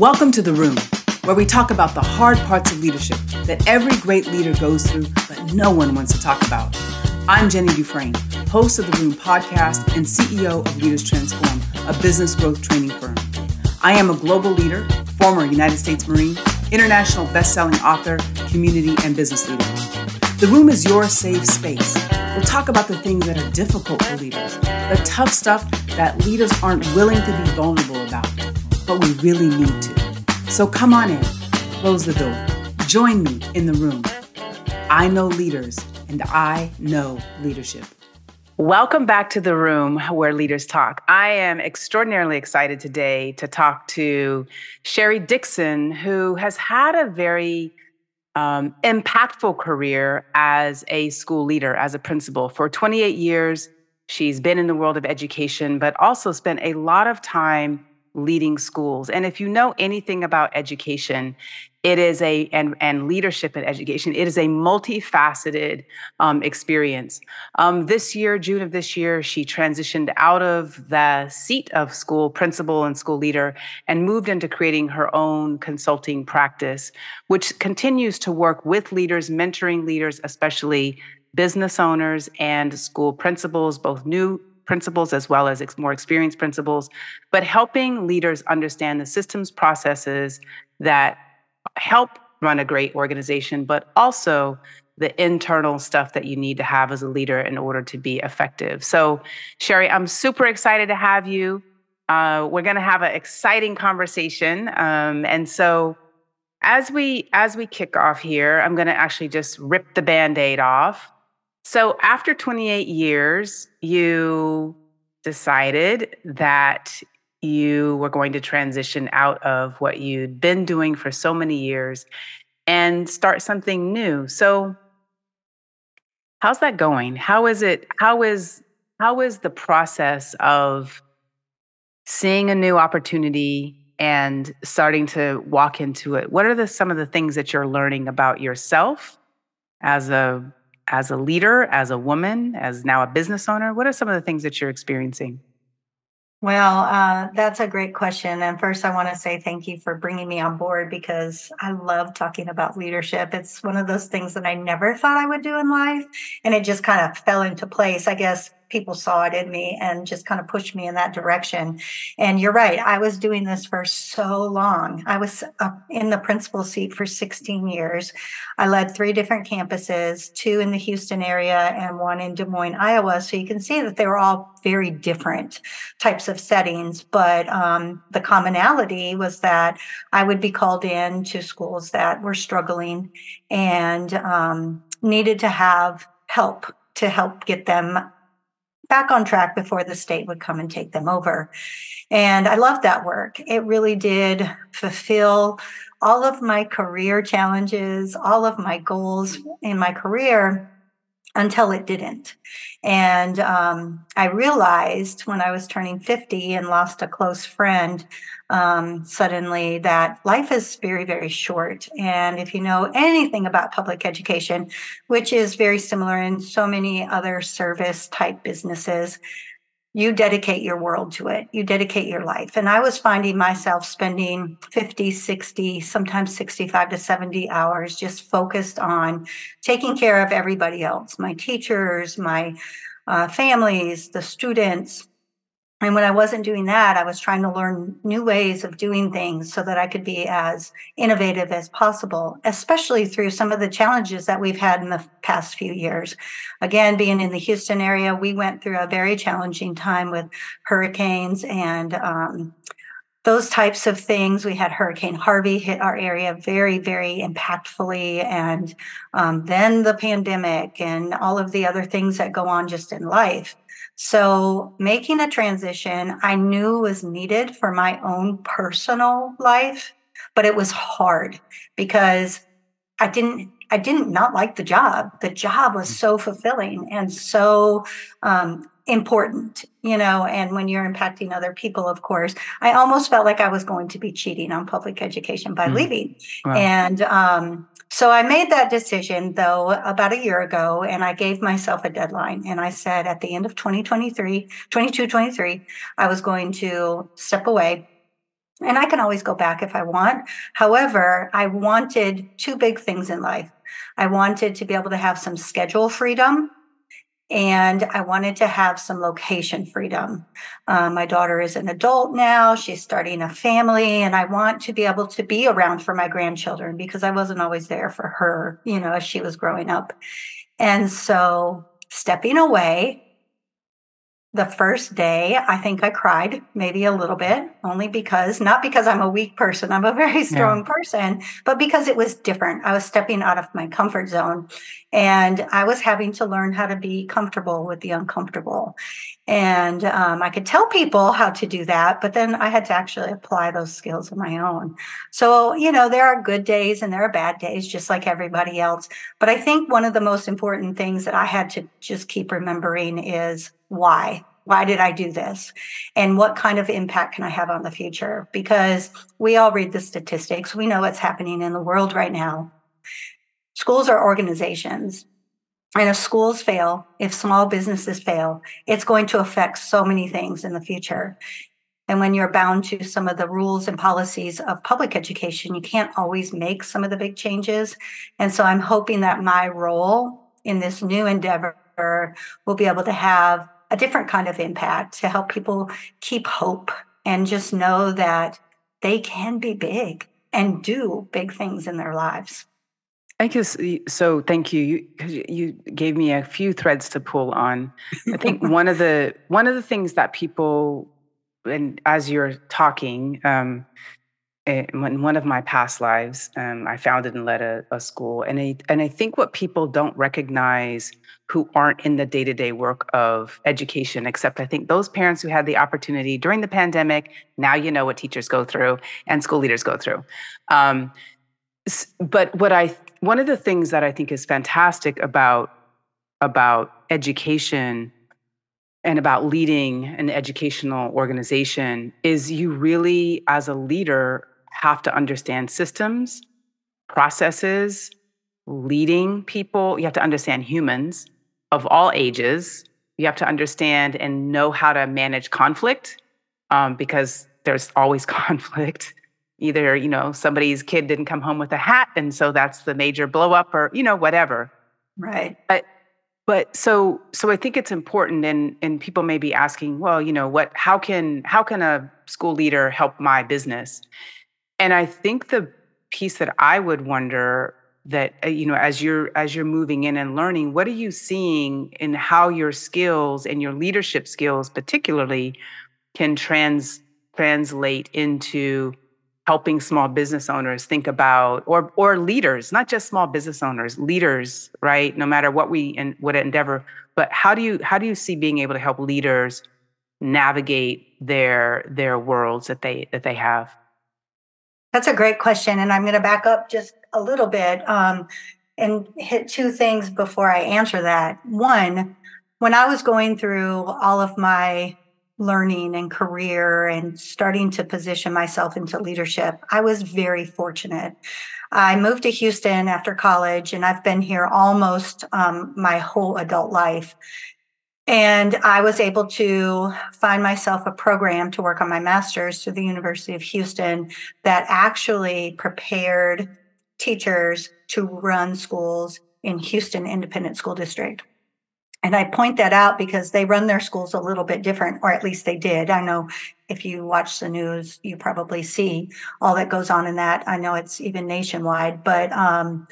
Welcome to The Room, where we talk about the hard parts of leadership that every great leader goes through, but no one wants to talk about. I'm Jenny Dufresne, host of the Room podcast and CEO of Leaders Transform, a business growth training firm. I am a global leader, former United States Marine, international best-selling author, community and business leader. The Room is your safe space. We'll talk about the things that are difficult for leaders, the tough stuff that leaders aren't willing to be vulnerable about, but we really need to. So come on in, close the door, join me in the room. I know leaders, and I know leadership. Welcome back to the room where leaders talk. I am extraordinarily excited today to talk to Cheri Dixon, who has had a very um, impactful career as a school leader, as a principal. For 28 years, she's been in the world of education, but also spent a lot of time leading schools. And if you know anything about education, it is a and and leadership in education it is a multifaceted um, experience um, this year june of this year she transitioned out of the seat of school principal and school leader and moved into creating her own consulting practice which continues to work with leaders mentoring leaders especially business owners and school principals both new principals as well as ex- more experienced principals but helping leaders understand the systems processes that help run a great organization, but also the internal stuff that you need to have as a leader in order to be effective. So, Cheri, I'm super excited to have you. Uh, we're going to have an exciting conversation, um, and so as we as we kick off here, I'm going to actually just rip the band-aid off. So, after 28 years, you decided that you were going to transition out of what you'd been doing for so many years and start something new. So how's that going? How is it how is how is the process of seeing a new opportunity and starting to walk into it? What are the some of the things that you're learning about yourself as a as a leader, as a woman, as now a business owner? What are some of the things that you're experiencing? Well, uh, that's a great question. And first, I want to say thank you for bringing me on board because I love talking about leadership. It's one of those things that I never thought I would do in life. And it just kind of fell into place. I guess people saw it in me and just kind of pushed me in that direction. And you're right, I was doing this for so long. I was in the principal seat for 16 years. I led three different campuses, two in the Houston area and one in Des Moines, Iowa. So you can see that they were all very different types of settings. But um, the commonality was that I would be called in to schools that were struggling and um, needed to have help to help get them back on track before the state would come and take them over. And I loved that work. It really did fulfill all of my career challenges, all of my goals in my career until it didn't. And um, I realized when I was turning 50 and lost a close friend um, suddenly that life is very, very short. And if you know anything about public education, which is very similar in so many other service type businesses, you dedicate your world to it. You dedicate your life. And I was finding myself spending 50, 60, sometimes 65 to 70 hours just focused on taking care of everybody else my teachers, my uh, families, the students, and when I wasn't doing that, I was trying to learn new ways of doing things so that I could be as innovative as possible, especially through some of the challenges that we've had in the past few years. Again, being in the Houston area, we went through a very challenging time with hurricanes and um, those types of things. We had Hurricane Harvey hit our area very, very impactfully. And um, then the pandemic and all of the other things that go on just in life. So, making a transition I knew was needed for my own personal life, but it was hard because I didn't I didn't not like the job. The job was so fulfilling and so um, important, you know. And when you're impacting other people, of course, I almost felt like I was going to be cheating on public education by mm. leaving. Wow. And um, so I made that decision though about a year ago and I gave myself a deadline and I said at the end of 2023, 22, 23, I was going to step away And I can always go back if I want. However, I wanted two big things in life. I wanted to be able to have some schedule freedom and I wanted to have some location freedom. Um, my daughter is an adult now, she's starting a family, and I want to be able to be around for my grandchildren because I wasn't always there for her, you know, as she was growing up. And so stepping away the first day, I think I cried maybe a little bit, only because, not because I'm a weak person, I'm a very strong yeah. person, but because it was different. I was stepping out of my comfort zone and I was having to learn how to be comfortable with the uncomfortable. And um, I could tell people how to do that, but then I had to actually apply those skills on my own. So, you know, there are good days and there are bad days, just like everybody else. But I think one of the most important things that I had to just keep remembering is why? Why did i do this? And what kind of impact can i have on the future? Because we all read the statistics. We know what's happening in the world right now. Schools are organizations. And if schools fail if small businesses fail it's going to affect so many things in the future. And when you're bound to some of the rules and policies of public education you can't always make some of the big changes. And so i'm hoping that my role in this new endeavor will be able to have a different kind of impact to help people keep hope and just know that they can be big and do big things in their lives. I guess so. Thank you. You, you gave me a few threads to pull on. I think one of the one of the things that people, and as you're talking, um, in one of my past lives, um, I founded and led a, a school, and I, and I think what people don't recognize who aren't in the day to day work of education, except I think those parents who had the opportunity during the pandemic. Now you know what teachers go through and school leaders go through. Um, but what I one of the things that I think is fantastic about about education and about leading an educational organization is you really as a leader have to understand systems, processes, leading people. You have to understand humans of all ages. You have to understand and know how to manage conflict um, because there's always conflict. Either, you know, somebody's kid didn't come home with a hat, and so that's the major blow up, or, you know, whatever. Right. But but so so i think it's important and and people may be asking well you know what how can how can a school leader help my business and I think the piece that I would wonder that uh, you know as you're as you're moving in and learning what are you seeing in how your skills and your leadership skills particularly can trans translate into helping small business owners think about or or leaders not just small business owners leaders right? No matter what we and what endeavor but how do you how do you see being able to help leaders navigate their their worlds that they that they have that's a great question. And I'm going to back up just a little bit um, and hit two things before I answer that. One, when I was going through all of my learning and career and starting to position myself into leadership, I was very fortunate. I moved to Houston after college, and I've been here almost um, my whole adult life. And I was able to find myself a program to work on my master's through the University of Houston that actually prepared teachers to run schools in Houston Independent School District. And I point that out because they run their schools a little bit different, or at least they did. I know if you watch the news, you probably see all that goes on in that. I know it's even nationwide, but um,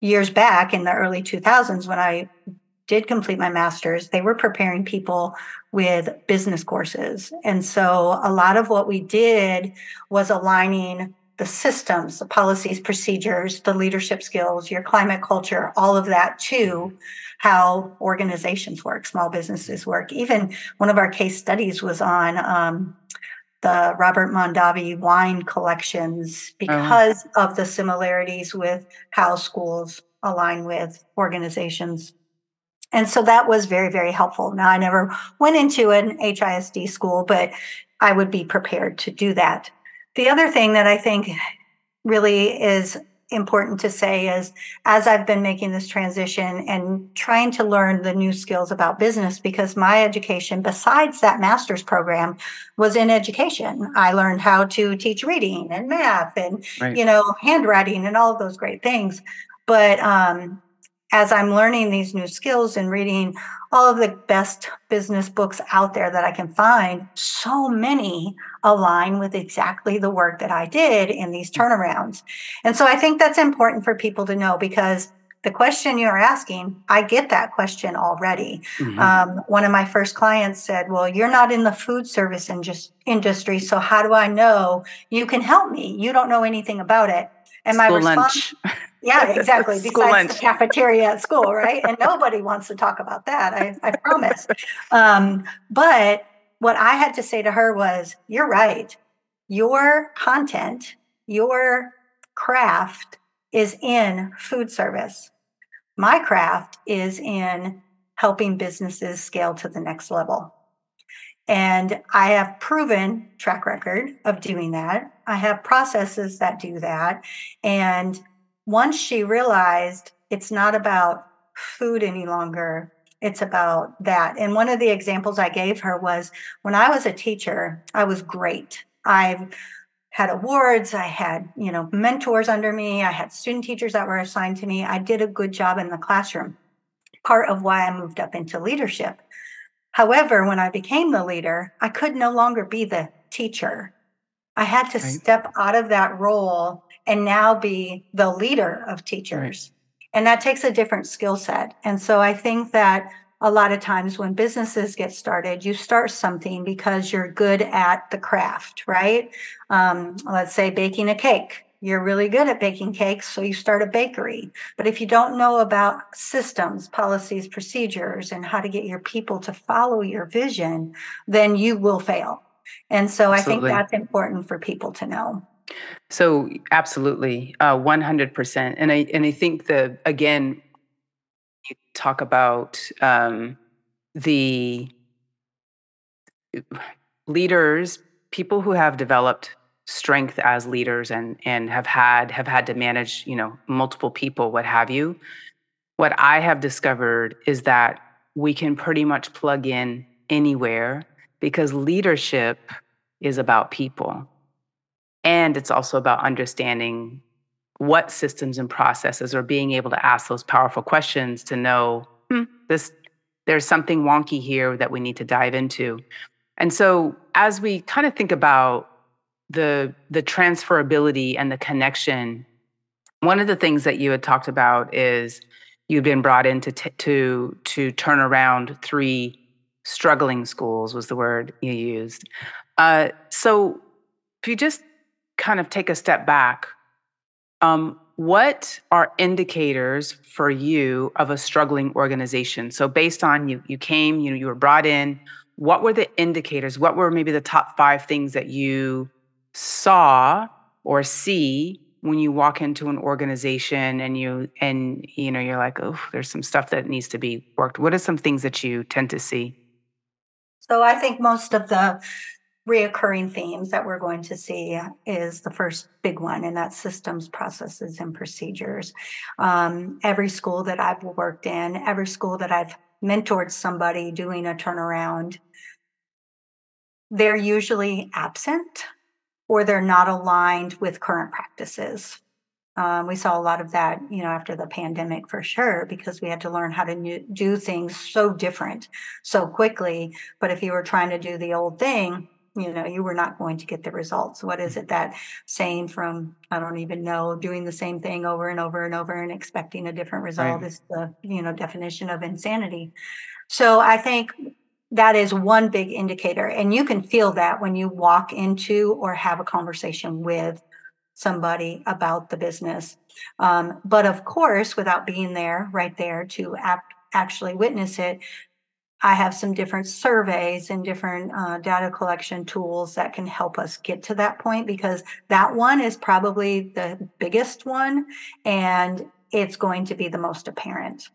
years back in the early 2000s, when I did complete my master's, they were preparing people with business courses. And so a lot of what we did was aligning the systems, the policies, procedures, the leadership skills, your climate culture, all of that to how organizations work, small businesses work. Even one of our case studies was on um, the Robert Mondavi wine collections uh-huh. because uh-huh. of the similarities with how schools align with organizations and so that was very, very helpful. Now, I never went into an HISD school, but I would be prepared to do that. The other thing that I think really is important to say is as I've been making this transition and trying to learn the new skills about business, because my education, besides that master's program, was in education. I learned how to teach reading and math and, right. you know, handwriting and all of those great things. But um, as I'm learning these new skills and reading all of the best business books out there that I can find, so many align with exactly the work that I did in these turnarounds. And so I think that's important for people to know because the question you're asking, I get that question already. Mm-hmm. Um, one of my first clients said, Well, you're not in the food service in industry, so how do I know you can help me? You don't know anything about it. And my response, lunch. Yeah, exactly. Besides lunch. the cafeteria at school, right? And nobody wants to talk about that. I, I promise. Um, but what I had to say to her was, "You're right. Your content, your craft is in food service. My craft is in helping businesses scale to the next level." And I have proven track record of doing that. I have processes that do that. And once she realized it's not about food any longer, it's about that. And one of the examples I gave her was when I was a teacher, I was great. I had awards, I had, you know, mentors under me, I had student teachers that were assigned to me. I did a good job in the classroom. Part of why I moved up into leadership. However, when I became the leader, I could no longer be the teacher. I had to right. step out of that role and now be the leader of teachers. Right. And that takes a different skill set. And so I think that a lot of times when businesses get started, you start something because you're good at the craft, right? Um, let's say baking a cake. You're really good at baking cakes, so you start a bakery. But if you don't know about systems, policies, procedures, and how to get your people to follow your vision, then you will fail. And so Absolutely. I think that's important for people to know. So absolutely, uh, one hundred percent, and I and I think the again, you talk about um, the leaders, people who have developed strength as leaders and and have had have had to manage you know multiple people, what have you. What I have discovered is that we can pretty much plug in anywhere because leadership is about people and it's also about understanding what systems and processes are being able to ask those powerful questions to know hmm, this there's something wonky here that we need to dive into. And so as we kind of think about the the transferability and the connection, one of the things that you had talked about is you've been brought in to t- to to turn around three struggling schools was the word you used. Uh, so if you just kind of take a step back, um, what are indicators for you of a struggling organization? So based on you, you came, you know, you were brought in. What were the indicators? What were maybe the top five things that you saw or see when you walk into an organization and you and you know you're like, oh, there's some stuff that needs to be worked. What are some things that you tend to see? So I think most of the reoccurring themes that we're going to see is the first big one, and that's systems, processes, and procedures. Um, every school that I've worked in, every school that I've mentored somebody doing a turnaround, they're usually absent or they're not aligned with current practices. Um, we saw a lot of that, you know, after the pandemic for sure, because we had to learn how to new, do things so different so quickly. But if you were trying to do the old thing, you know you were not going to get the results. What is it that saying from i don't even know doing the same thing over and over and over and expecting a different result right. is the you know definition of insanity. So i think that is one big indicator and you can feel that when you walk into or have a conversation with somebody about the business. Um, but of course without being there right there to act, actually witness it I have some different surveys and different uh, data collection tools that can help us get to that point because that one is probably the biggest one and it's going to be the most apparent.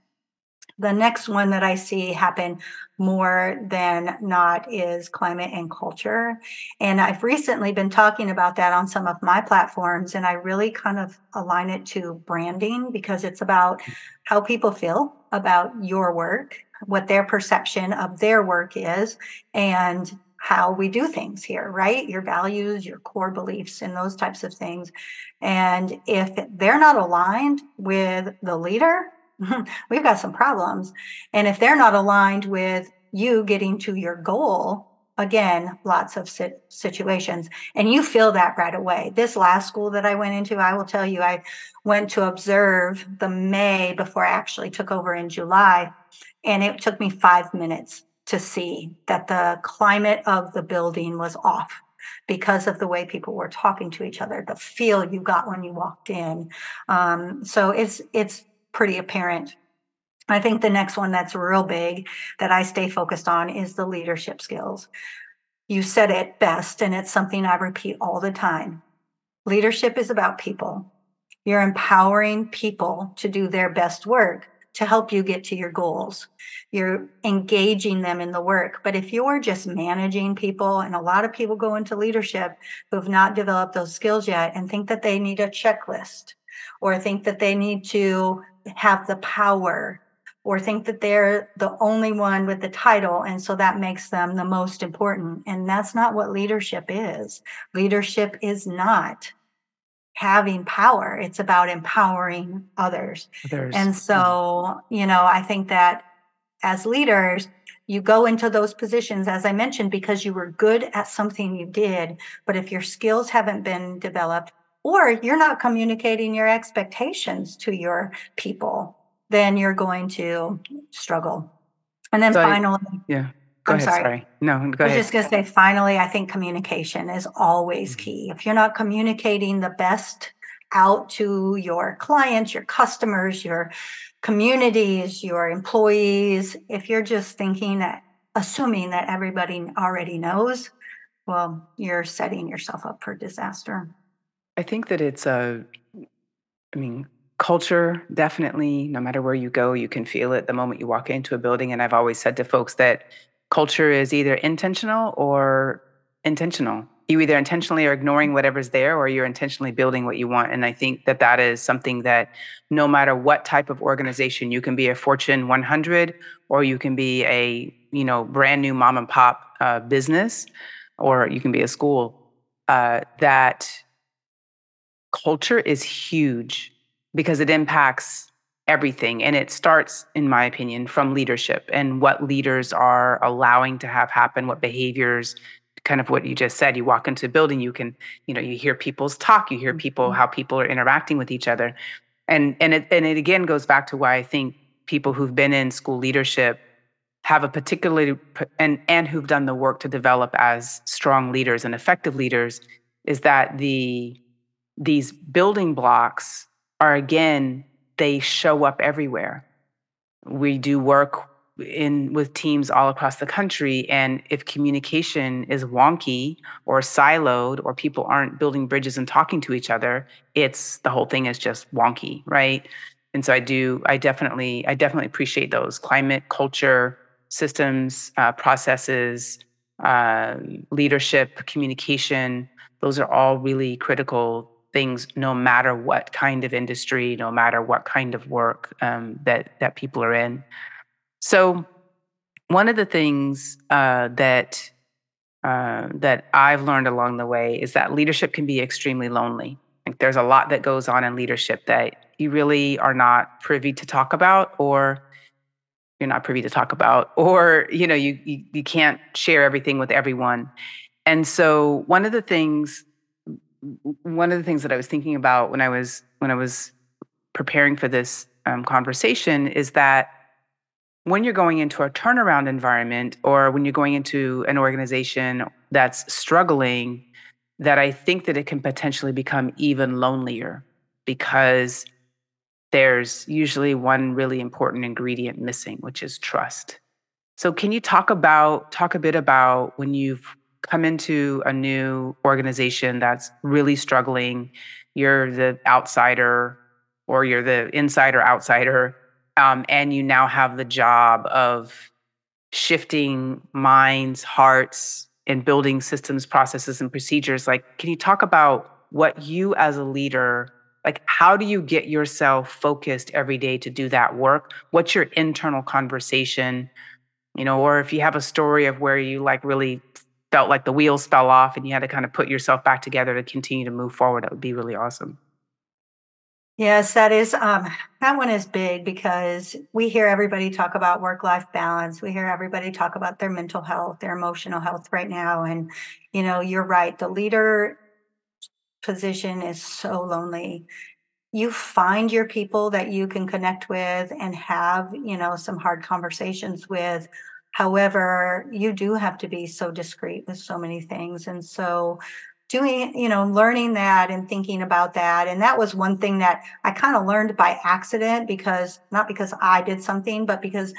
The next one that I see happen more than not is climate and culture. And I've recently been talking about that on some of my platforms, and I really kind of align it to branding because it's about how people feel about your work, what their perception of their work is, and how we do things here, right? Your values, your core beliefs, and those types of things. And if they're not aligned with the leader, we've got some problems. And if they're not aligned with you getting to your goal, again, lots of situations. And you feel that right away. This last school that I went into, I will tell you, I went to observe the May before I actually took over in July. And it took me five minutes to see that the climate of the building was off because of the way people were talking to each other, the feel you got when you walked in. Um, so it's it's pretty apparent. I think the next one that's real big that I stay focused on is the leadership skills. You said it best, and it's something I repeat all the time. Leadership is about people. You're empowering people to do their best work to help you get to your goals. You're engaging them in the work. But if you're just managing people, and a lot of people go into leadership who have not developed those skills yet and think that they need a checklist or think that they need to have the power or think that they're the only one with the title and so that makes them the most important and that's not what leadership is leadership is not having power it's about empowering others, others. and mm-hmm. so you know i think that as leaders you go into those positions as i mentioned because you were good at something you did but if your skills haven't been developed or you're not communicating your expectations to your people, then you're going to struggle. And then so finally, I, yeah. Go I'm ahead, sorry. sorry. No, go ahead. I was ahead. just going to say, finally, I think communication is always mm-hmm. key. If you're not communicating the best out to your clients, your customers, your communities, your employees, if you're just thinking that, assuming that everybody already knows, well, you're setting yourself up for disaster. I think that it's a, I mean, culture definitely, no matter where you go, you can feel it the moment you walk into a building. And I've always said to folks that culture is either intentional or intentional. You either intentionally are ignoring whatever's there or you're intentionally building what you want. And I think that that is something that no matter what type of organization, you can be a Fortune 100 or you can be a, you know, brand new mom and pop uh, business or you can be a school, uh, that culture is huge because it impacts everything. And it starts, in my opinion, from leadership and what leaders are allowing to have happen, what behaviors, kind of what you just said. You walk into a building, you can, you know, you hear people's talk, you hear people, mm-hmm. how people are interacting with each other. And and it and it again goes back to why I think people who've been in school leadership have a particularly and and who've done the work to develop as strong leaders and effective leaders is that the these building blocks are again they show up everywhere. We do work in with teams all across the country and if communication is wonky or siloed or people aren't building bridges and talking to each other it's the whole thing is just wonky right? And so i do i definitely i definitely appreciate those climate culture systems uh, processes uh, leadership communication. Those are all really critical things no matter what kind of industry no matter what kind of work um, that that people are in so one of the things uh, that uh, that I've learned along the way is that leadership can be extremely lonely. Like there's a lot that goes on in leadership that you really are not privy to talk about, or you're not privy to talk about, or you know you, you, you can't share everything with everyone. And so one of the things one of the things that I was thinking about when I was when I was preparing for this um, conversation is that when you're going into a turnaround environment or when you're going into an organization that's struggling, that I think that it can potentially become even lonelier because there's usually one really important ingredient missing, which is trust. So can you talk about talk a bit about when you've come into a new organization that's really struggling, you're the outsider or you're the insider outsider. um, and you now have the job of shifting minds, hearts, and building systems, processes, and procedures. Like, can you talk about what you as a leader like how do you get yourself focused every day to do that work what's your internal conversation you know or if you have a story of where you like really felt like the wheels fell off and you had to kind of put yourself back together to continue to move forward that would be really awesome. Yes that is um that one is big because we hear everybody talk about work life balance we hear everybody talk about their mental health their emotional health right now and you know you're right the leader position is so lonely. You find your people that you can connect with and have you know some hard conversations with however you do have to be so discreet with so many things and so doing you know learning that and thinking about that and that was one thing that i kind of learned by accident because not because i did something but because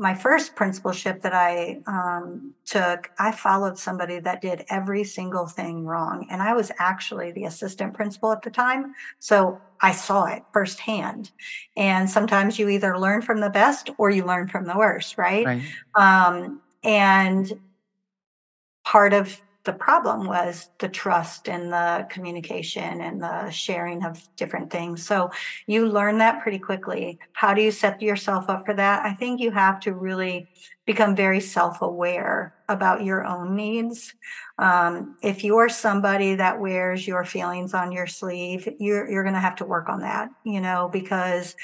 my first principalship that I um, took, I followed somebody that did every single thing wrong. And I was actually the assistant principal at the time. So I saw it firsthand. And sometimes you either learn from the best or you learn from the worst, right? right. Um, and part of the problem was the trust and the communication and the sharing of different things. So you learn that pretty quickly. How do you set yourself up for that? I think you have to really become very self aware about your own needs. Um, if you're somebody that wears your feelings on your sleeve, you're, you're going to have to work on that, you know, because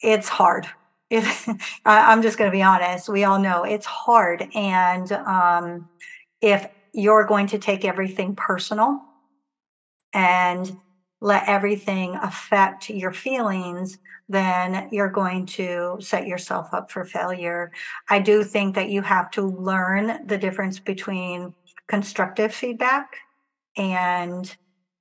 it's hard. If, I'm just going to be honest, we all know it's hard. And um, if you're going to take everything personal and let everything affect your feelings, then you're going to set yourself up for failure. I do think that you have to learn the difference between constructive feedback and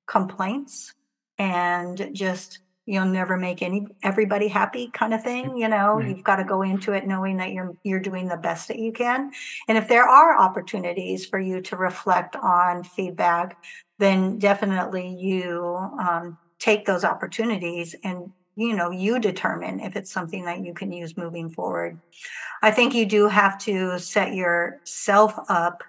complaints and just you'll never make any everybody happy kind of thing you know? Right. you've got to go into it knowing that you're you're doing the best that you can. And if there are opportunities for you to reflect on feedback then definitely you um, take those opportunities and you know you determine if it's something that you can use moving forward. I think you do have to set yourself up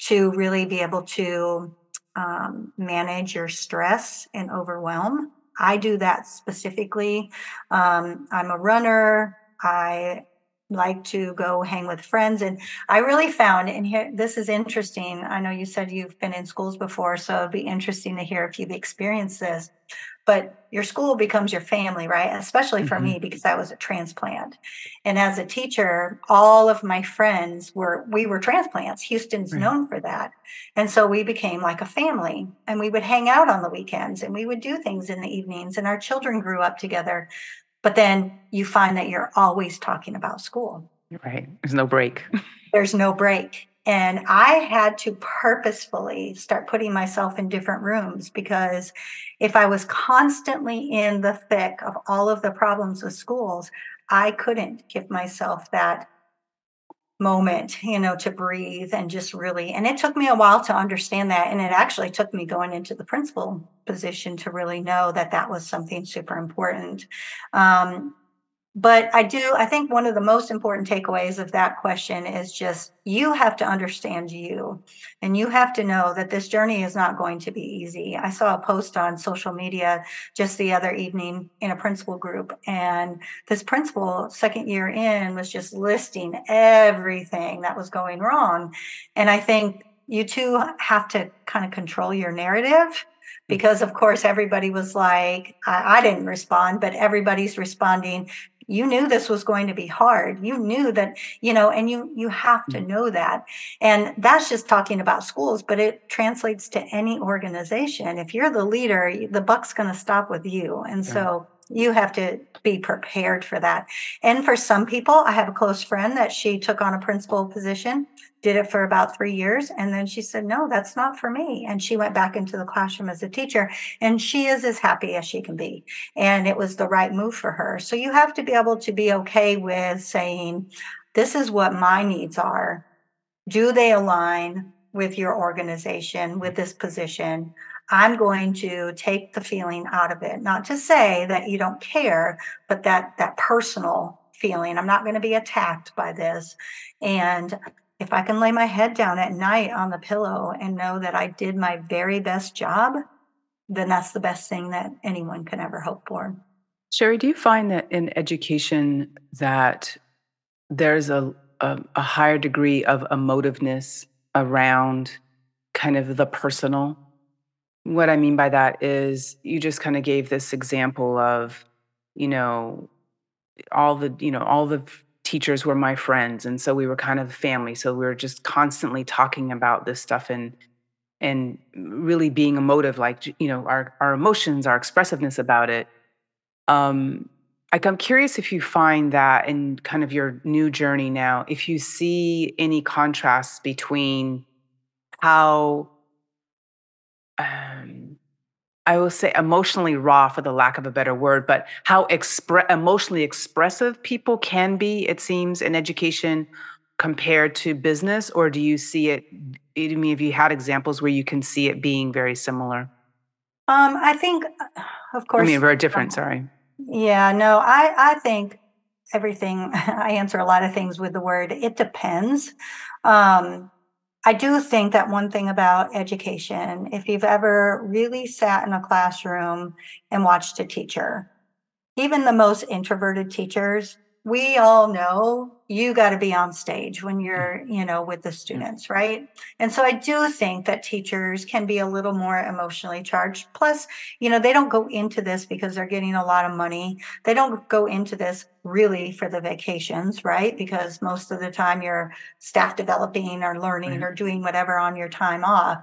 to really be able to um, manage your stress and overwhelm I do that specifically. Um, I'm a runner. I like to go hang with friends. And I really found, and here, this is interesting. I know you said you've been in schools before, so it'd be interesting to hear if you've experienced this but your school becomes your family, right? Especially for mm-hmm. me because I was a transplant. And as a teacher, all of my friends were we were transplants. Houston's right. known for that. And so we became like a family and we would hang out on the weekends and we would do things in the evenings and our children grew up together. But then you find that you're always talking about school. Right. There's no break. There's no break. And I had to purposefully start putting myself in different rooms because if I was constantly in the thick of all of the problems with schools, I couldn't give myself that moment, you know, to breathe and just really. And it took me a while to understand that. And it actually took me going into the principal position to really know that that was something super important. Um, but I do, I think one of the most important takeaways of that question is just you have to understand you and you have to know that this journey is not going to be easy. I saw a post on social media just the other evening in a principal group, and this principal, second year in, was just listing everything that was going wrong. And I think you too have to kind of control your narrative because of course everybody was like I, I, didn't respond but everybody's responding you knew this was going to be hard. You knew that you know and you you have to mm. know that. And that's just talking about schools but it translates to any organization. If you're the leader the buck's going to stop with you. And so you have to be prepared for that. And for some people, I have a close friend that she took on a principal position, did it for about three years, and then she said, No, that's not for me. And she went back into the classroom as a teacher, and she is as happy as she can be. And it was the right move for her. So you have to be able to be okay with saying, This is what my needs are. Do they align with your organization, with this position? I'm going to take the feeling out of it. Not to say that you don't care, but that that personal feeling. I'm not going to be attacked by this. And if I can lay my head down at night on the pillow and know that I did my very best job, then that's the best thing that anyone can ever hope for. Cheri, do you find that in education that there's a, a, a higher degree of emotiveness around kind of the personal? What I mean by that is you just kind of gave this example of, you know, all the, you know, all the teachers were my friends and so we were kind of family so we were just constantly talking about this stuff and and really being emotive like you know our our emotions our expressiveness about it. Um like i'm curious if you find that in kind of your new journey now if you see any contrasts between how um I will say emotionally raw for the lack of a better word, but how expre- emotionally expressive people can be, it seems, in education compared to business? Or do you see it? I mean, have you had examples where you can see it being very similar? Um, I think, uh, of course. I mean, very different, sorry. Yeah, no, I, I think everything, I answer a lot of things with the word, it depends. Um, I do think that one thing about education, if you've ever really sat in a classroom and watched a teacher, even the most introverted teachers, we all know you got to be on stage when mm. you're you know with the students right? And so i do think that teachers can be a little more emotionally charged. Plus you know they don't go into this because they're getting a lot of money. They don't go into this really for the vacations right? Because most of the time you're staff developing or learning right. or doing whatever on your time off.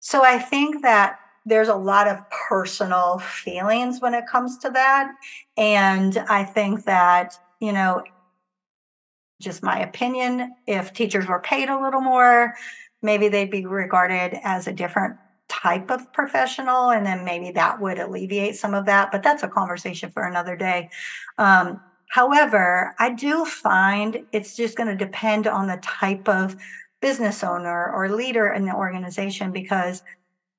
So i think that there's a lot of personal feelings when it comes to that. And I think that, you know, just my opinion, if teachers were paid a little more, maybe they'd be regarded as a different type of professional. And then maybe that would alleviate some of that. But that's a conversation for another day. Um, however, I do find it's just going to depend on the type of business owner or leader in the organization because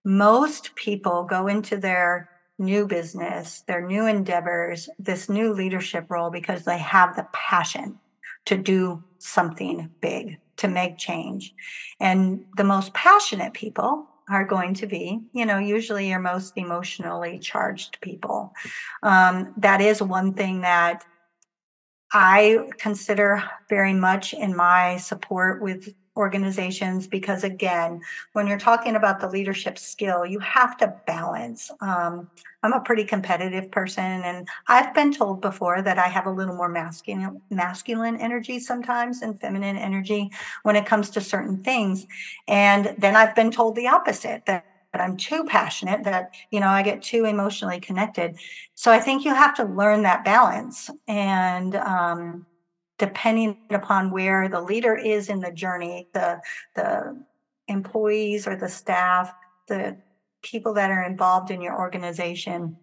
most people go into their new business, their new endeavors, this new leadership role because they have the passion to do something big, to make change. And the most passionate people are going to be, you know, usually your most emotionally charged people. Um, that is one thing that I consider very much in my support with organizations because again when you're talking about the leadership skill you have to balance um, i'm a pretty competitive person and i've been told before that i have a little more masculine masculine energy sometimes and feminine energy when it comes to certain things and then i've been told the opposite that I'm too passionate, that, you know, I get too emotionally connected. So I think you have to learn that balance. And um, depending upon where the leader is in the journey, the the employees or the staff, the people that are involved in your organization.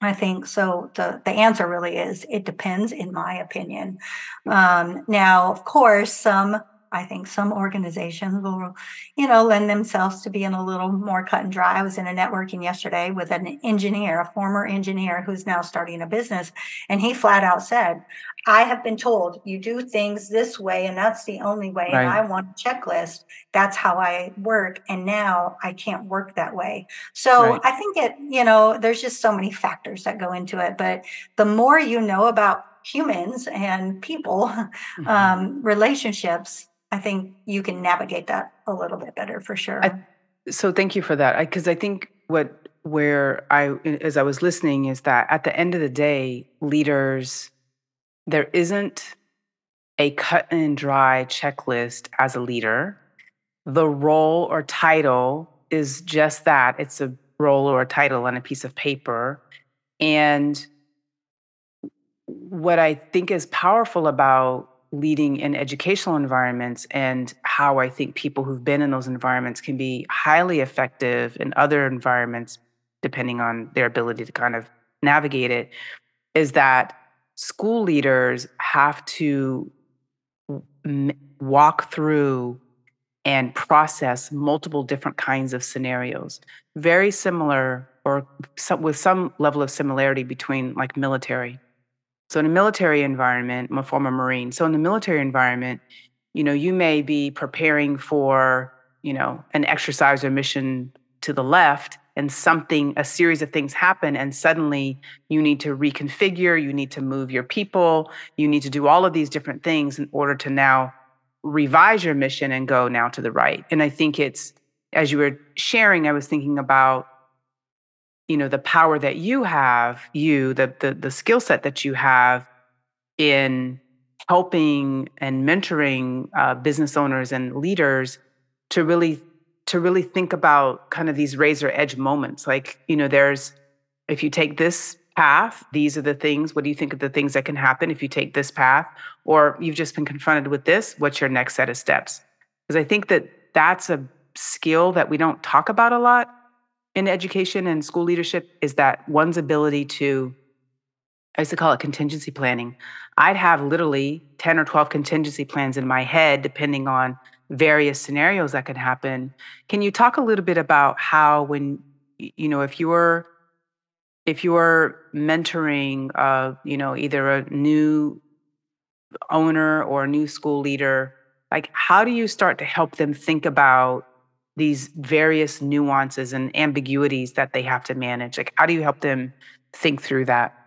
I think so. The, the answer really is it depends, in my opinion. Um, now, of course, some I think some organizations will, you know, lend themselves to being a little more cut and dry. I was in a networking yesterday with an engineer, a former engineer who's now starting a business, and he flat out said, I have been told you do things this way, and that's the only way. Right. And I want a checklist. That's how I work. And now I can't work that way. So right. I think it, you know, there's just so many factors that go into it. But the more you know about humans and people, mm-hmm. um, relationships, I think you can navigate that a little bit better for sure. I, so thank you for that. Because I, I think what where I as I was listening is that at the end of the day, leaders there isn't a cut and dry checklist as a leader. The role or title is just that it's a role or a title on a piece of paper. And what I think is powerful about leading in educational environments and how I think people who've been in those environments can be highly effective in other environments, depending on their ability to kind of navigate it, is that school leaders have to walk through and process multiple different kinds of scenarios. Very similar or some, with some level of similarity between like military. So in a military environment, I'm a former Marine. So in the military environment, you know, you may be preparing for, you know, an exercise or mission to the left and something a series of things happen and suddenly you need to reconfigure you need to move your people you need to do all of these different things in order to now revise your mission and go now to the right and i think it's as you were sharing i was thinking about you know the power that you have you the the, the skill set that you have in helping and mentoring uh, business owners and leaders to really to really think about kind of these razor edge moments. Like you know there's if you take this path these are the things what do you think of the things that can happen if you take this path? Or you've just been confronted with this what's your next set of steps? Because i think that that's a skill that we don't talk about a lot in education and school leadership is that one's ability to I used to call it contingency planning. I'd have literally 10 or 12 contingency plans in my head, depending on various scenarios that could happen. Can you talk a little bit about how when you know if you're if you're mentoring uh, you know either a new owner or a new school leader like how do you start to help them think about these various nuances and ambiguities that they have to manage like how do you help them think through that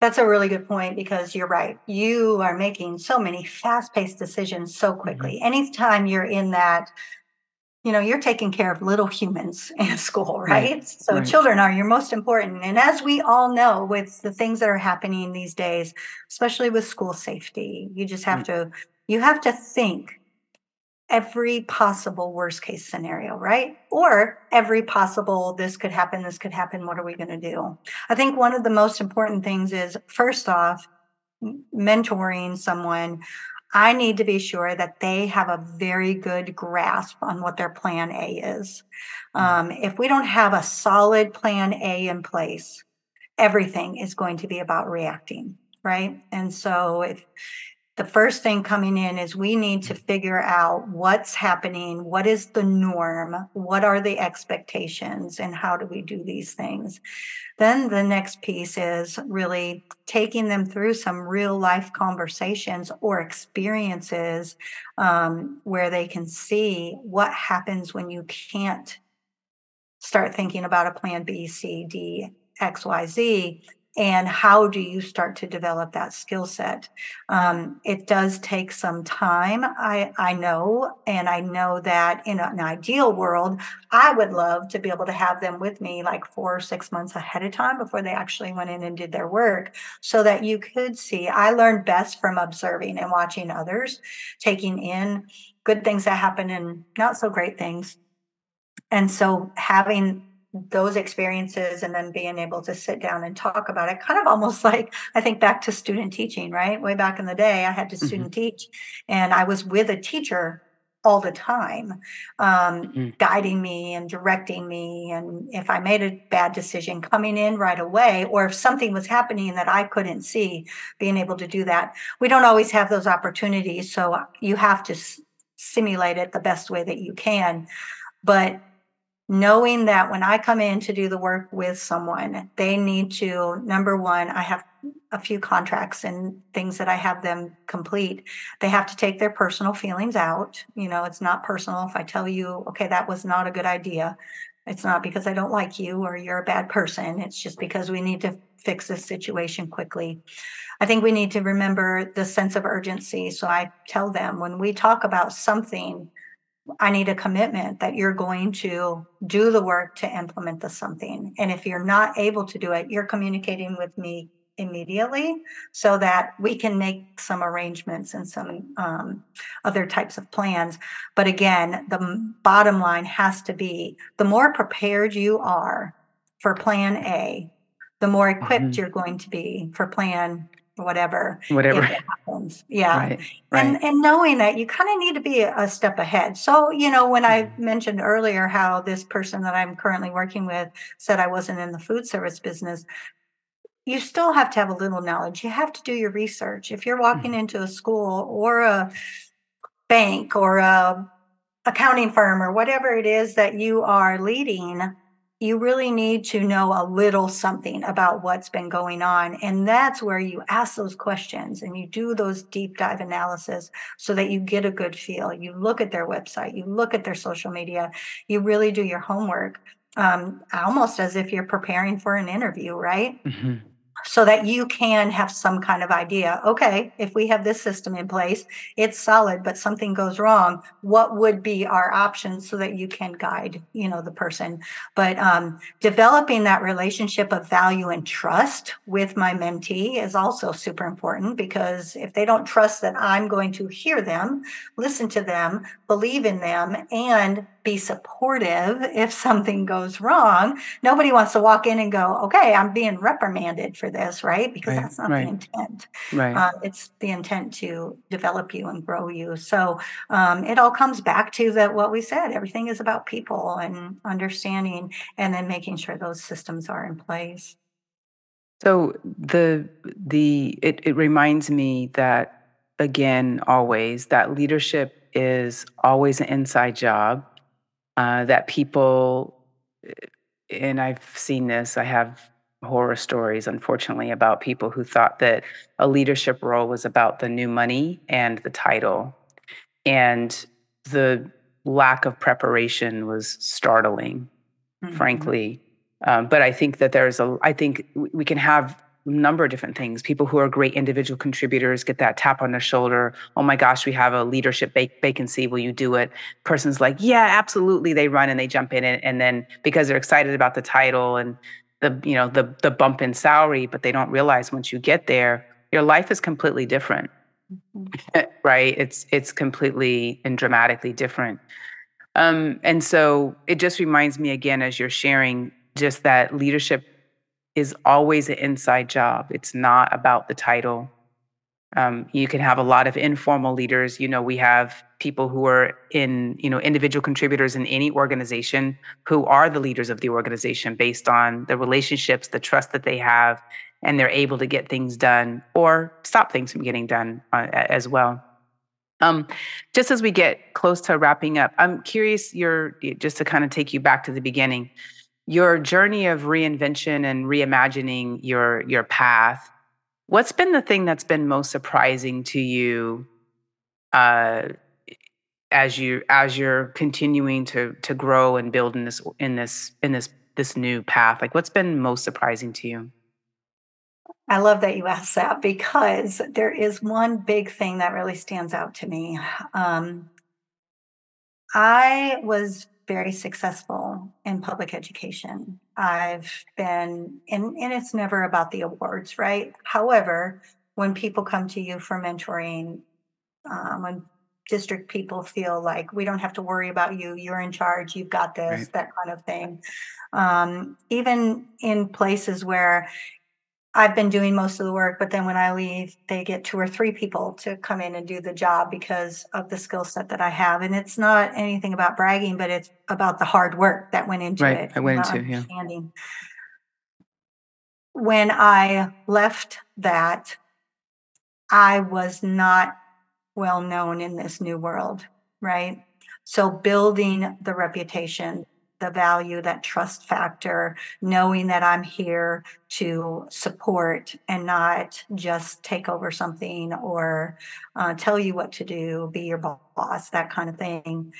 that's a really good point because you're right. You are making so many fast paced decisions so mm-hmm. quickly. Mm-hmm. Anytime you're in that, you know, you're taking care of little humans in school, right? right. So right. children are your most important. And as we all know, with the things that are happening these days, especially with school safety, you just have mm-hmm. to you have to think every possible worst case scenario, right? Or every possible this could happen, this could happen, what are we going to do? I think one of the most important things is first off, mentoring someone. I need to be sure that they have a very good grasp on what their plan A is. Mm. Um, if we don't have a solid plan A in place, everything is going to be about reacting, right? And so if the first thing coming in is we need to figure out what's happening, what is the norm, what are the expectations, and how do we do these things. Then the next piece is really taking them through some real life conversations or experiences um, where they can see what happens when you can't start thinking about a plan B, C, D, X, Y, Z and how do you start to develop that skill set? Um, it does take some time I, I know and i know that in an ideal world i would love to be able to have them with me like four or six months ahead of time before they actually went in and did their work so that you could see. I learned best from observing and watching others taking in good things that happen and not so great things. And so having those experiences and then being able to sit down and talk about it kind of almost like i think back to student teaching right way back in the day i had to mm-hmm. student mm-hmm. teach and i was with a teacher all the time um, mm-hmm. guiding me and directing me and if i made a bad decision coming in right away or if something was happening that i couldn't see being able to do that we don't always have those opportunities so you have to s- simulate it the best way that you can but knowing that when I come in to do the work with someone, they need to, number one, I have a few contracts and things that I have them complete. They have to take their personal feelings out. You know, it's not personal if I tell you, okay, that was not a good idea. It's not because I don't like you or you're a bad person. It's just because we need to fix this situation quickly. I think we need to remember the sense of urgency. So I tell them when we talk about something, I need a commitment that you're going to do the work to implement the something. And if you're not able to do it, you're communicating with me immediately so that we can make some arrangements and some um, other types of plans. But again, the bottom line has to be the more prepared you are for plan A, the more equipped mm-hmm. you're going to be for plan whatever whatever happens yeah right, right. and and knowing that you kind of need to be a, step ahead so you know when i mm-hmm. mentioned earlier how this person that i'm currently working with said i wasn't in the food service business you still have to have a little knowledge you have to do your research if you're walking mm-hmm. into a school or a bank or a accounting firm or whatever it is that you are leading, you really need to know a little something about what's been going on. And that's where you ask those questions and you do those deep dive analysis so that you get a good feel. You look at their website, you look at their social media, you really do your homework, um, almost as if you're preparing for an interview, right? Mm-hmm so that you can have some kind of idea okay if we have this system in place it's solid but something goes wrong what would be our options so that you can guide you know the person? But um, developing that relationship of value and trust with my mentee is also super important because if they don't trust that i'm going to hear them listen to them believe in them and be supportive if something goes wrong. Nobody wants to walk in and go, okay, I'm being reprimanded for this, right? Because right, that's not right. the intent. Right. Uh, it's the intent to develop you and grow you. So um, it all comes back to that what we said. Everything is about people and understanding, and then making sure those systems are in place. So the the it, it reminds me that again always that leadership is always an inside job uh, that people, and I've seen this, I have horror stories, unfortunately, about people who thought that a leadership role was about the new money and the title. And the lack of preparation was startling, mm-hmm. frankly. Um, but I think that there's a, I think we can have number of different things. People who are great individual contributors get that tap on their shoulder. Oh my gosh, we have a leadership vacancy. Will you do it? Person's like, yeah, absolutely. They run and they jump in, and, and then because they're excited about the title and the you know the the bump in salary, but they don't realize once you get there, your life is completely different. Mm-hmm. right? It's it's completely and dramatically different. Um, and so it just reminds me again as you're sharing just that leadership is always an inside job. It's not about the title. Um, you can have a lot of informal leaders. You know, we have people who are in, you know, individual contributors in any organization who are the leaders of the organization based on the relationships, the trust that they have, and they're able to get things done or stop things from getting done uh, as well. Um, just as we get close to wrapping up, I'm curious. Your just to kind of take you back to the beginning your journey of reinvention and reimagining your your path what's been the thing that's been most surprising to you uh, as you as you're continuing to to grow and build in this in this in this this new path like what's been most surprising to you I love that you asked that because there is one big thing that really stands out to me. Um, I was very successful in public education. I've been, and, and it's never about the awards, right? However, when people come to you for mentoring, um, when district people feel like we don't have to worry about you, you're in charge, you've got this, right. that kind of thing. Um, even in places where I've been doing most of the work, but then when I leave, they get two or three people to come in and do the job because of the skill set that I have. And it's not anything about bragging, but it's about the hard work that went into right. it. I went into yeah. When I left that, I was not well known in this new world, right? So building the reputation, the value, that trust factor, knowing that I'm here to support and not just take over something or uh, tell you what to do, be your boss, that kind of thing.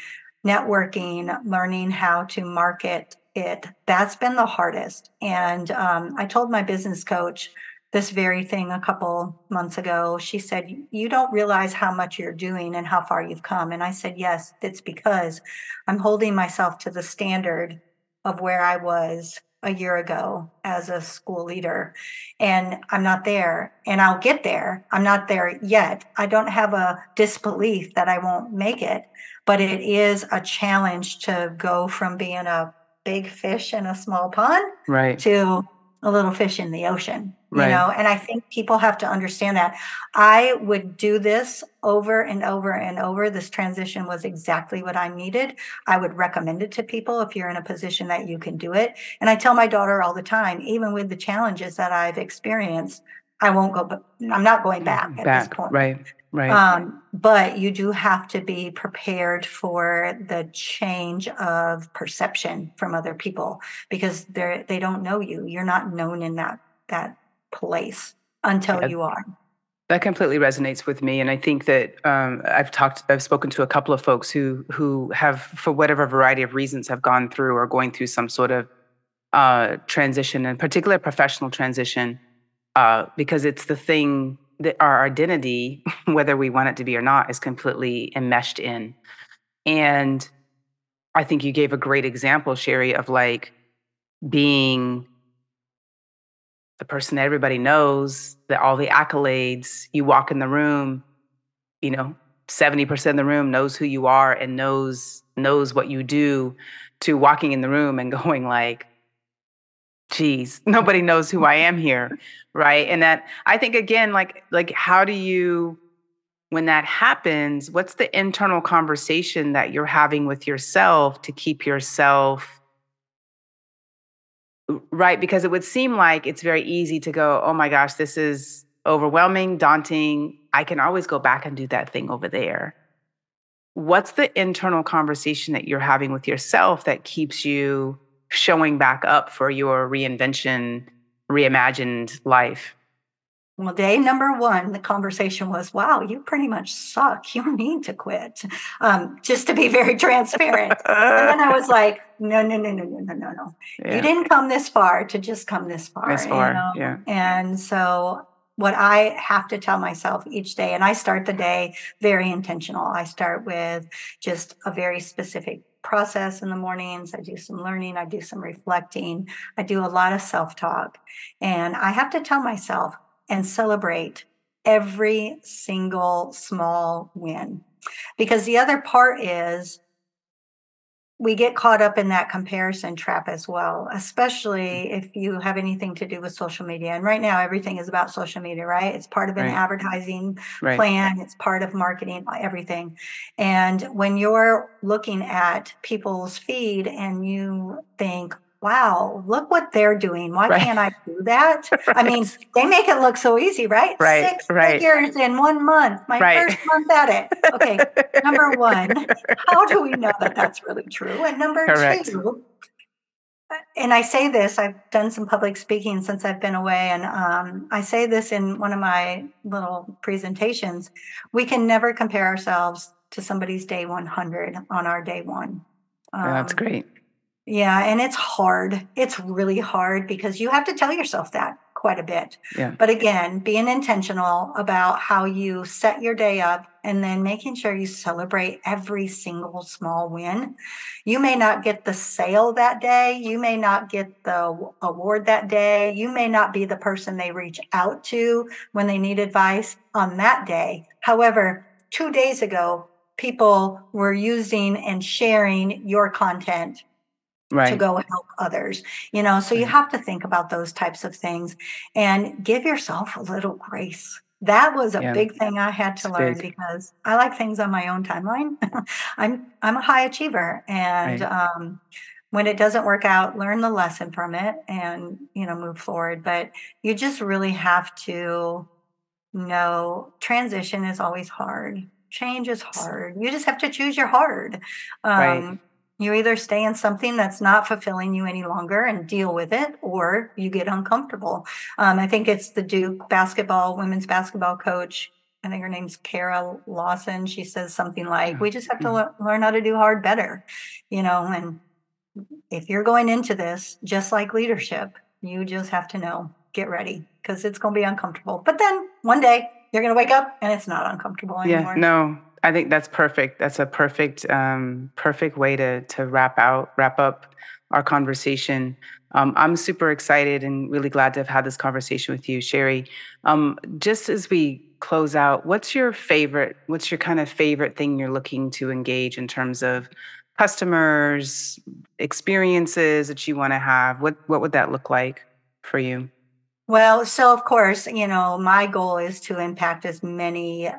Networking, learning how to market it, that's been the hardest. And um, I told my business coach, this very thing a couple months ago. She said, You don't realize how much you're doing and how far you've come. And I said, Yes, it's because I'm holding myself to the standard of where I was a year ago as a school leader. And I'm not there. And I'll get there. I'm not there yet. I don't have a disbelief that I won't make it, but it is a challenge to go from being a big fish in a small pond right. to a little fish in the ocean you right. know and i think people have to understand that i would do this over and over and over this transition was exactly what i needed i would recommend it to people if you're in a position that you can do it and i tell my daughter all the time even with the challenges that i've experienced i won't go but i'm not going back at back, this point right Right. Um, but you do have to be prepared for the change of perception from other people because they're they don't know you. You're not known in that that place until Yeah. you are. That completely resonates with me, and I think that um, I've talked, I've spoken to a couple of folks who who have, for whatever variety of reasons, have gone through or going through some sort of uh, transition, in particular professional transition, uh, because it's the thing that our identity, whether we want it to be or not, is completely enmeshed in. And I think you gave a great example, Cheri, of like being the person that everybody knows, that all the accolades, you walk in the room, you know, 70% of the room knows who you are and knows knows what you do to walking in the room and going like geez nobody knows who i am here right? And that i think again like like how do you when that happens what's the internal conversation that you're having with yourself to keep yourself right because it would seem like it's very easy to go oh my gosh this is overwhelming daunting. I can always go back and do that thing over there. What's the internal conversation that you're having with yourself that keeps you showing back up for your reinvention reimagined life Well, day number one, the conversation was, wow, you pretty much suck. You need to quit. Um, just to be very transparent. and then I was like, no, no, no, no, no, no, no, no. Yeah. You didn't come this far to just come this far. This you far, know? yeah. And so what I have to tell myself each day, and I start the day very intentional. I start with just a very specific process in the mornings. I do some learning, I do some reflecting, I do a lot of self talk. And I have to tell myself and celebrate every single small win. Because the other part is we get caught up in that comparison trap as well, especially mm. if you have anything to do with social media. And right now, everything is about social media, right? It's part of an Right. advertising right plan, it's part of marketing, uh, everything. And when you're looking at people's feed and you think, wow, look what they're doing. Why Right. can't I do that? I mean, they make it look so easy, right? Right, Six right. figures in one month, my Right. first month at it. Okay, number one, how do we know that that's really true? And number Correct. two, uh, and I say this, I've done some public speaking since I've been away, and um, I say this in one of my little presentations. We can never compare ourselves to somebody's day 100 on our day one. Yeah, that's Um, great Yeah, and it's hard. It's really hard because you have to tell yourself that quite a bit. Yeah. But again, being intentional about how you set your day up and then making sure you celebrate every single small win. You may not get the sale that day. You may not get the award that day. You may not be the person they reach out to when they need advice on that day. However, two days ago, people were using and sharing your content to go help others you know so you have to think about those types of things and give yourself a little grace that was a Yeah. big thing i had to It's learn big. because i like things on my own timeline i'm i'm a high achiever and Right. um when it doesn't work out learn the lesson from it and you know move forward but you just really have to know transition is always hard change is hard you just have to choose your hard um, Right. You either stay in something that's not fulfilling you any longer and deal with it, or you get uncomfortable. Um, I think it's the Duke basketball, women's basketball coach. I think her name's Kara Lawson. She says something like, We just have to Mhm. lear- learn how to do hard better, you know. And if you're going into this, just like leadership, you just have to know, get ready because it's going to be uncomfortable. But then one day you're going to wake up and it's not uncomfortable anymore. yeah no i think that's perfect. That's a perfect um perfect way to to wrap out wrap up our conversation. Um, i'm super excited and really glad to have had this conversation with you Cheri. Um, just as we close out what's your favorite what's your kind of favorite thing you're looking to engage in terms of customers experiences that you want to have? What what would that look like for you? Well, so of course, you know, my goal is to impact as many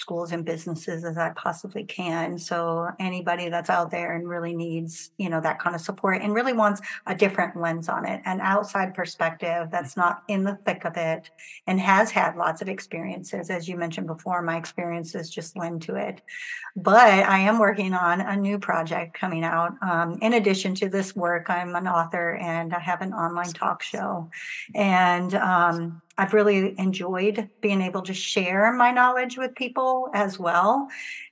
schools and businesses as I possibly can. So anybody that's out there and really needs, you know, that kind of support and really wants a different lens on it, an outside perspective that's not in the thick of it and has had lots of experiences. As you mentioned before, my experiences just lend to it. But I am working on a new project coming out. Um, in addition to this work, I'm an author and I have an online talk show. And um, I've really enjoyed being able to share my knowledge with people as well.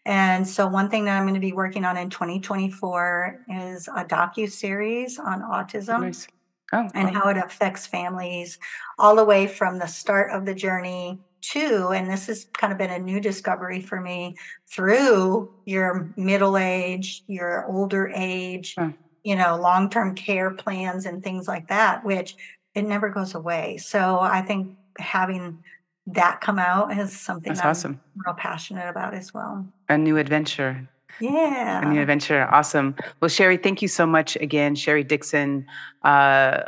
And so, one thing that I'm going to be working on in 2024 is a docu series on autism. Nice. Oh, and how it affects families all the way from the start of the journey to, and this has kind of been a new discovery for me through your middle age, your older age, you know, long term care plans and things like that, which it never goes away. So I think having that come out is something that's that awesome. I'm real passionate about as well. A new adventure. Yeah. A new adventure. Awesome. Well, Cheri, thank you so much again. Cheri Dixon, uh,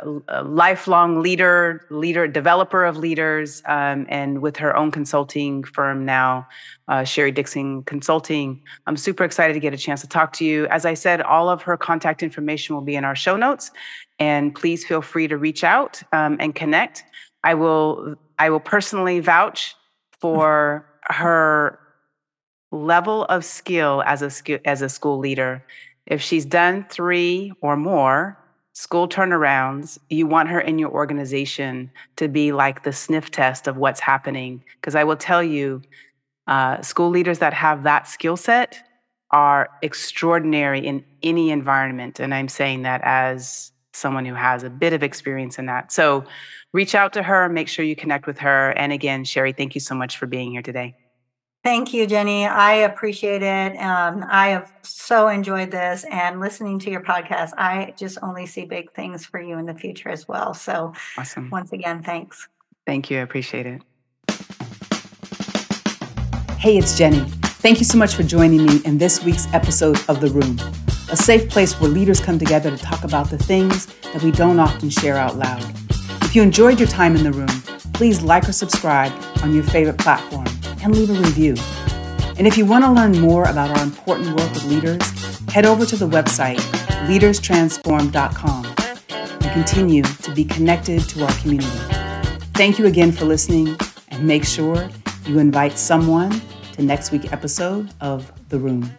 lifelong leader, leader, developer of leaders, um, and with her own consulting firm now, uh, Cheri Dixon Consulting. I'm super excited to get a chance to talk to you. As I said, all of her contact information will be in our show notes, and please feel free to reach out um, and connect. I will I will personally vouch for her level of skill as a as a school leader. If she's done 3 or more school turnarounds, you want her in your organization to be like the sniff test of what's happening because I will tell you uh, school leaders that have that skill set are extraordinary in any environment and I'm saying that as someone who has a bit of experience in that. So reach out to her, make sure you connect with her. And again, Cheri, thank you so much for being here today. Thank you, Jenny. I appreciate it. Um, I have so enjoyed this and listening to your podcast. I just only see big things for you in the future as well. So, awesome. Once again, thanks. Thank you. I appreciate it. Hey, it's Jenny. Thank you so much for joining me in this week's episode of The Room, a safe place where leaders come together to talk about the things that we don't often share out loud. If you enjoyed your time in the room, please like or subscribe on your favorite platform and leave a review. And if you want to learn more about our important work with leaders, head over to the website leaderstransform.com and continue to be connected to our community. Thank you again for listening and make sure you invite someone to next week's episode of The Room.